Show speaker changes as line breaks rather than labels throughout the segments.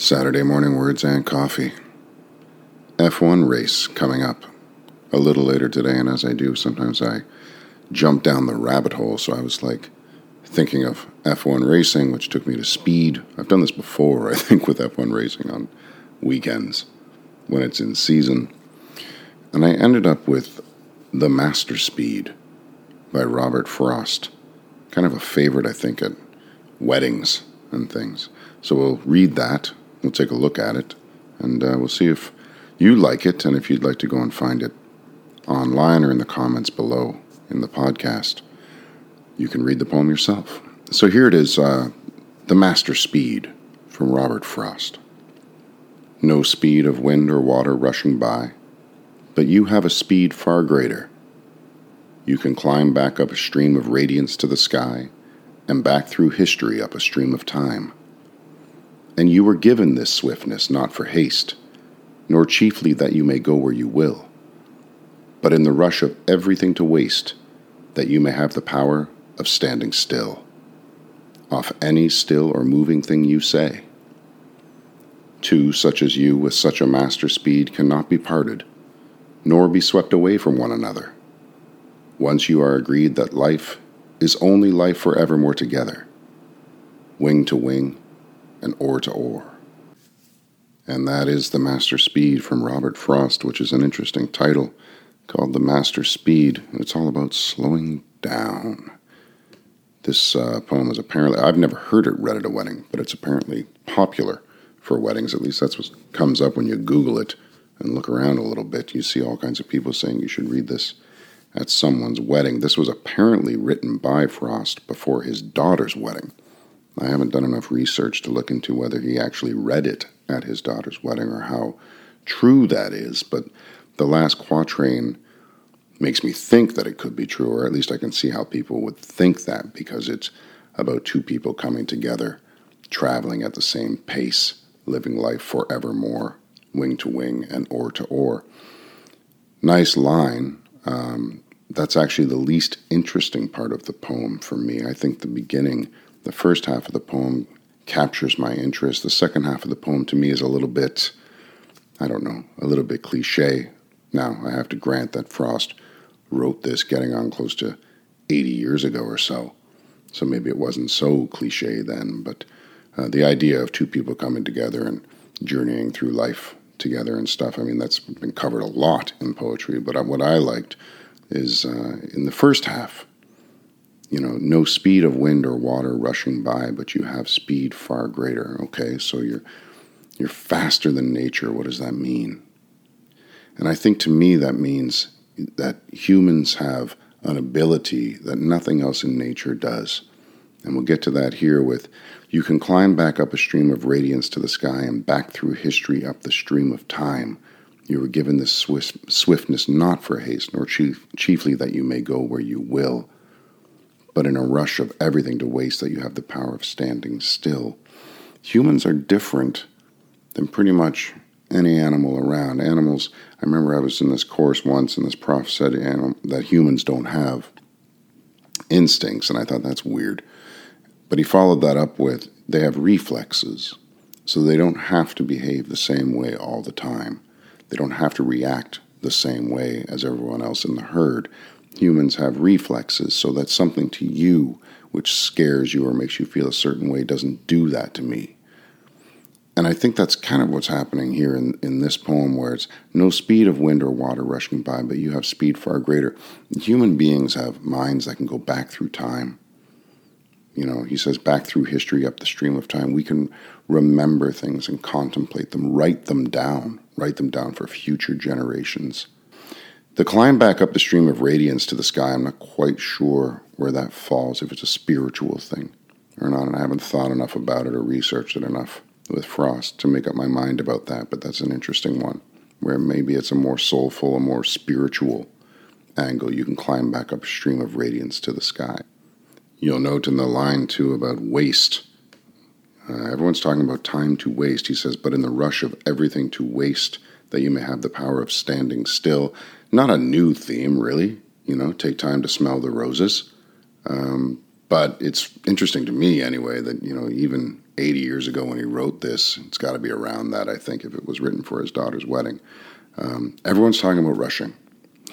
Saturday morning words and coffee. F1 race coming up a little later today, and as I do, sometimes I jump down the rabbit hole. So I was like thinking of F1 racing, which took me to speed. I've done this before, I think, with F1 racing on weekends when it's in season. And I ended up with The Master Speed by Robert Frost. Kind of a favorite, I think, at weddings and things. So we'll read that we'll take a look at it and uh, we'll see if you like it and if you'd like to go and find it online or in the comments below in the podcast. You can read the poem yourself. So here it is uh, The Master Speed from Robert Frost. No speed of wind or water rushing by, but you have a speed far greater. You can climb back up a stream of radiance to the sky and back through history up a stream of time. And you were given this swiftness not for haste, nor chiefly that you may go where you will, but in the rush of everything to waste, that you may have the power of standing still, off any still or moving thing you say. Two such as you with such a master speed cannot be parted, nor be swept away from one another. Once you are agreed that life is only life forevermore together, wing to wing, and oar to oar. And that is The Master Speed from Robert Frost, which is an interesting title called The Master Speed. And it's all about slowing down. This uh, poem is apparently, I've never heard it read at a wedding, but it's apparently popular for weddings. At least that's what comes up when you Google it and look around a little bit. You see all kinds of people saying you should read this at someone's wedding. This was apparently written by Frost before his daughter's wedding. I haven't done enough research to look into whether he actually read it at his daughter's wedding or how true that is, but the last quatrain makes me think that it could be true, or at least I can see how people would think that because it's about two people coming together, traveling at the same pace, living life forevermore, wing to wing and oar to oar. Nice line. Um, that's actually the least interesting part of the poem for me. I think the beginning the first half of the poem captures my interest. The second half of the poem to me is a little bit, I don't know, a little bit cliche. Now, I have to grant that Frost wrote this getting on close to 80 years ago or so. So maybe it wasn't so cliche then, but uh, the idea of two people coming together and journeying through life together and stuff, I mean, that's been covered a lot in poetry. But what I liked is uh, in the first half, you know, no speed of wind or water rushing by, but you have speed far greater. Okay, so you're you're faster than nature. What does that mean? And I think to me that means that humans have an ability that nothing else in nature does. And we'll get to that here with you can climb back up a stream of radiance to the sky and back through history up the stream of time. You were given this swiftness not for haste, nor chief, chiefly that you may go where you will, but in a rush of everything to waste that you have the power of standing still. Humans are different than pretty much any animal around. Animals, I remember I was in this course once, and this prof said that humans don't have instincts, and I thought that's weird. But he followed that up with they have reflexes, so they don't have to behave the same way all the time. They don't have to react the same way as everyone else in the herd humans have reflexes, so that something to you which scares you or makes you feel a certain way doesn't do that to me. And I think that's kind of what's happening here in, in this poem, where it's no speed of wind or water rushing by, but you have speed far greater. Human beings have minds that can go back through time. You know, he says, back through history, up the stream of time. We can remember things and contemplate them, write them down, write them down for future generations. The climb back up the stream of radiance to the sky, I'm not quite sure where that falls, if it's a spiritual thing or not, and I haven't thought enough about it or researched it enough with Frost to make up my mind about that, but that's an interesting one, where maybe it's a more soulful, a more spiritual angle. You can climb back up stream of radiance to the sky. You'll note in the line, too, about waste. Uh, everyone's talking about time to waste, he says, but in the rush of everything to waste, that you may have the power of standing still not a new theme, really. You know, take time to smell the roses. Um, but it's interesting to me, anyway, that you know even 80 years ago when he wrote this. It's got to be around that, I think, if it was written for his daughter's wedding. Um, everyone's talking about rushing.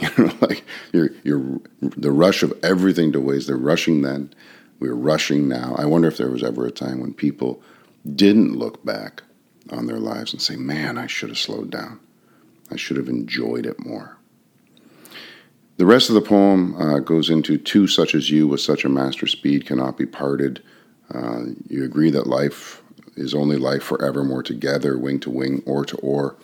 You know, like you're, you're the rush of everything to waste. They're rushing then. We're rushing now. I wonder if there was ever a time when people didn't look back on their lives and say, man, I should have slowed down. I should have enjoyed it more. The rest of the poem uh, goes into two such as you with such a master speed cannot be parted. Uh, you agree that life is only life forevermore together, wing to wing, oar to oar.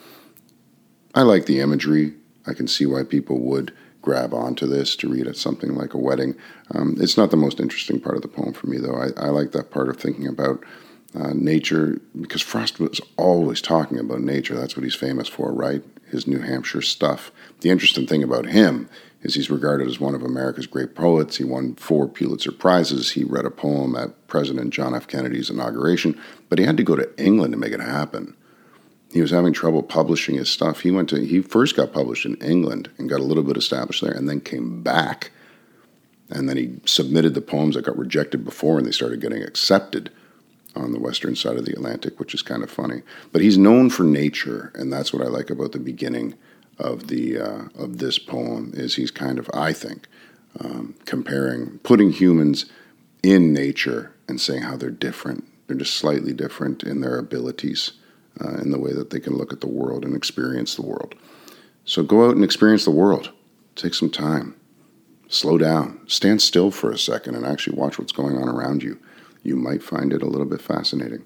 I like the imagery. I can see why people would grab onto this to read at something like a wedding. Um, it's not the most interesting part of the poem for me, though. I, I like that part of thinking about uh, nature because Frost was always talking about nature. That's what he's famous for, right? His New Hampshire stuff. The interesting thing about him is he's regarded as one of America's great poets. He won four Pulitzer Prizes. He read a poem at President John F. Kennedy's inauguration, but he had to go to England to make it happen he was having trouble publishing his stuff. He went to he first got published in England and got a little bit established there, and then came back, and then he submitted the poems that got rejected before, and they started getting accepted on the western side of the Atlantic, which is kind of funny. But he's known for nature, and that's what I like about the beginning of the uh, of this poem. Is he's kind of I think um, comparing putting humans in nature and saying how they're different. They're just slightly different in their abilities uh, in the way that they can look at the world and experience the world. So go out and experience the world. Take some time. Slow down. Stand still for a second and actually watch what's going on around you. You might find it a little bit fascinating.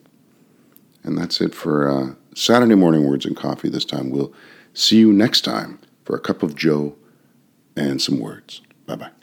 And that's it for uh, Saturday morning words and coffee this time. We'll see you next time for a cup of Joe and some words. Bye bye.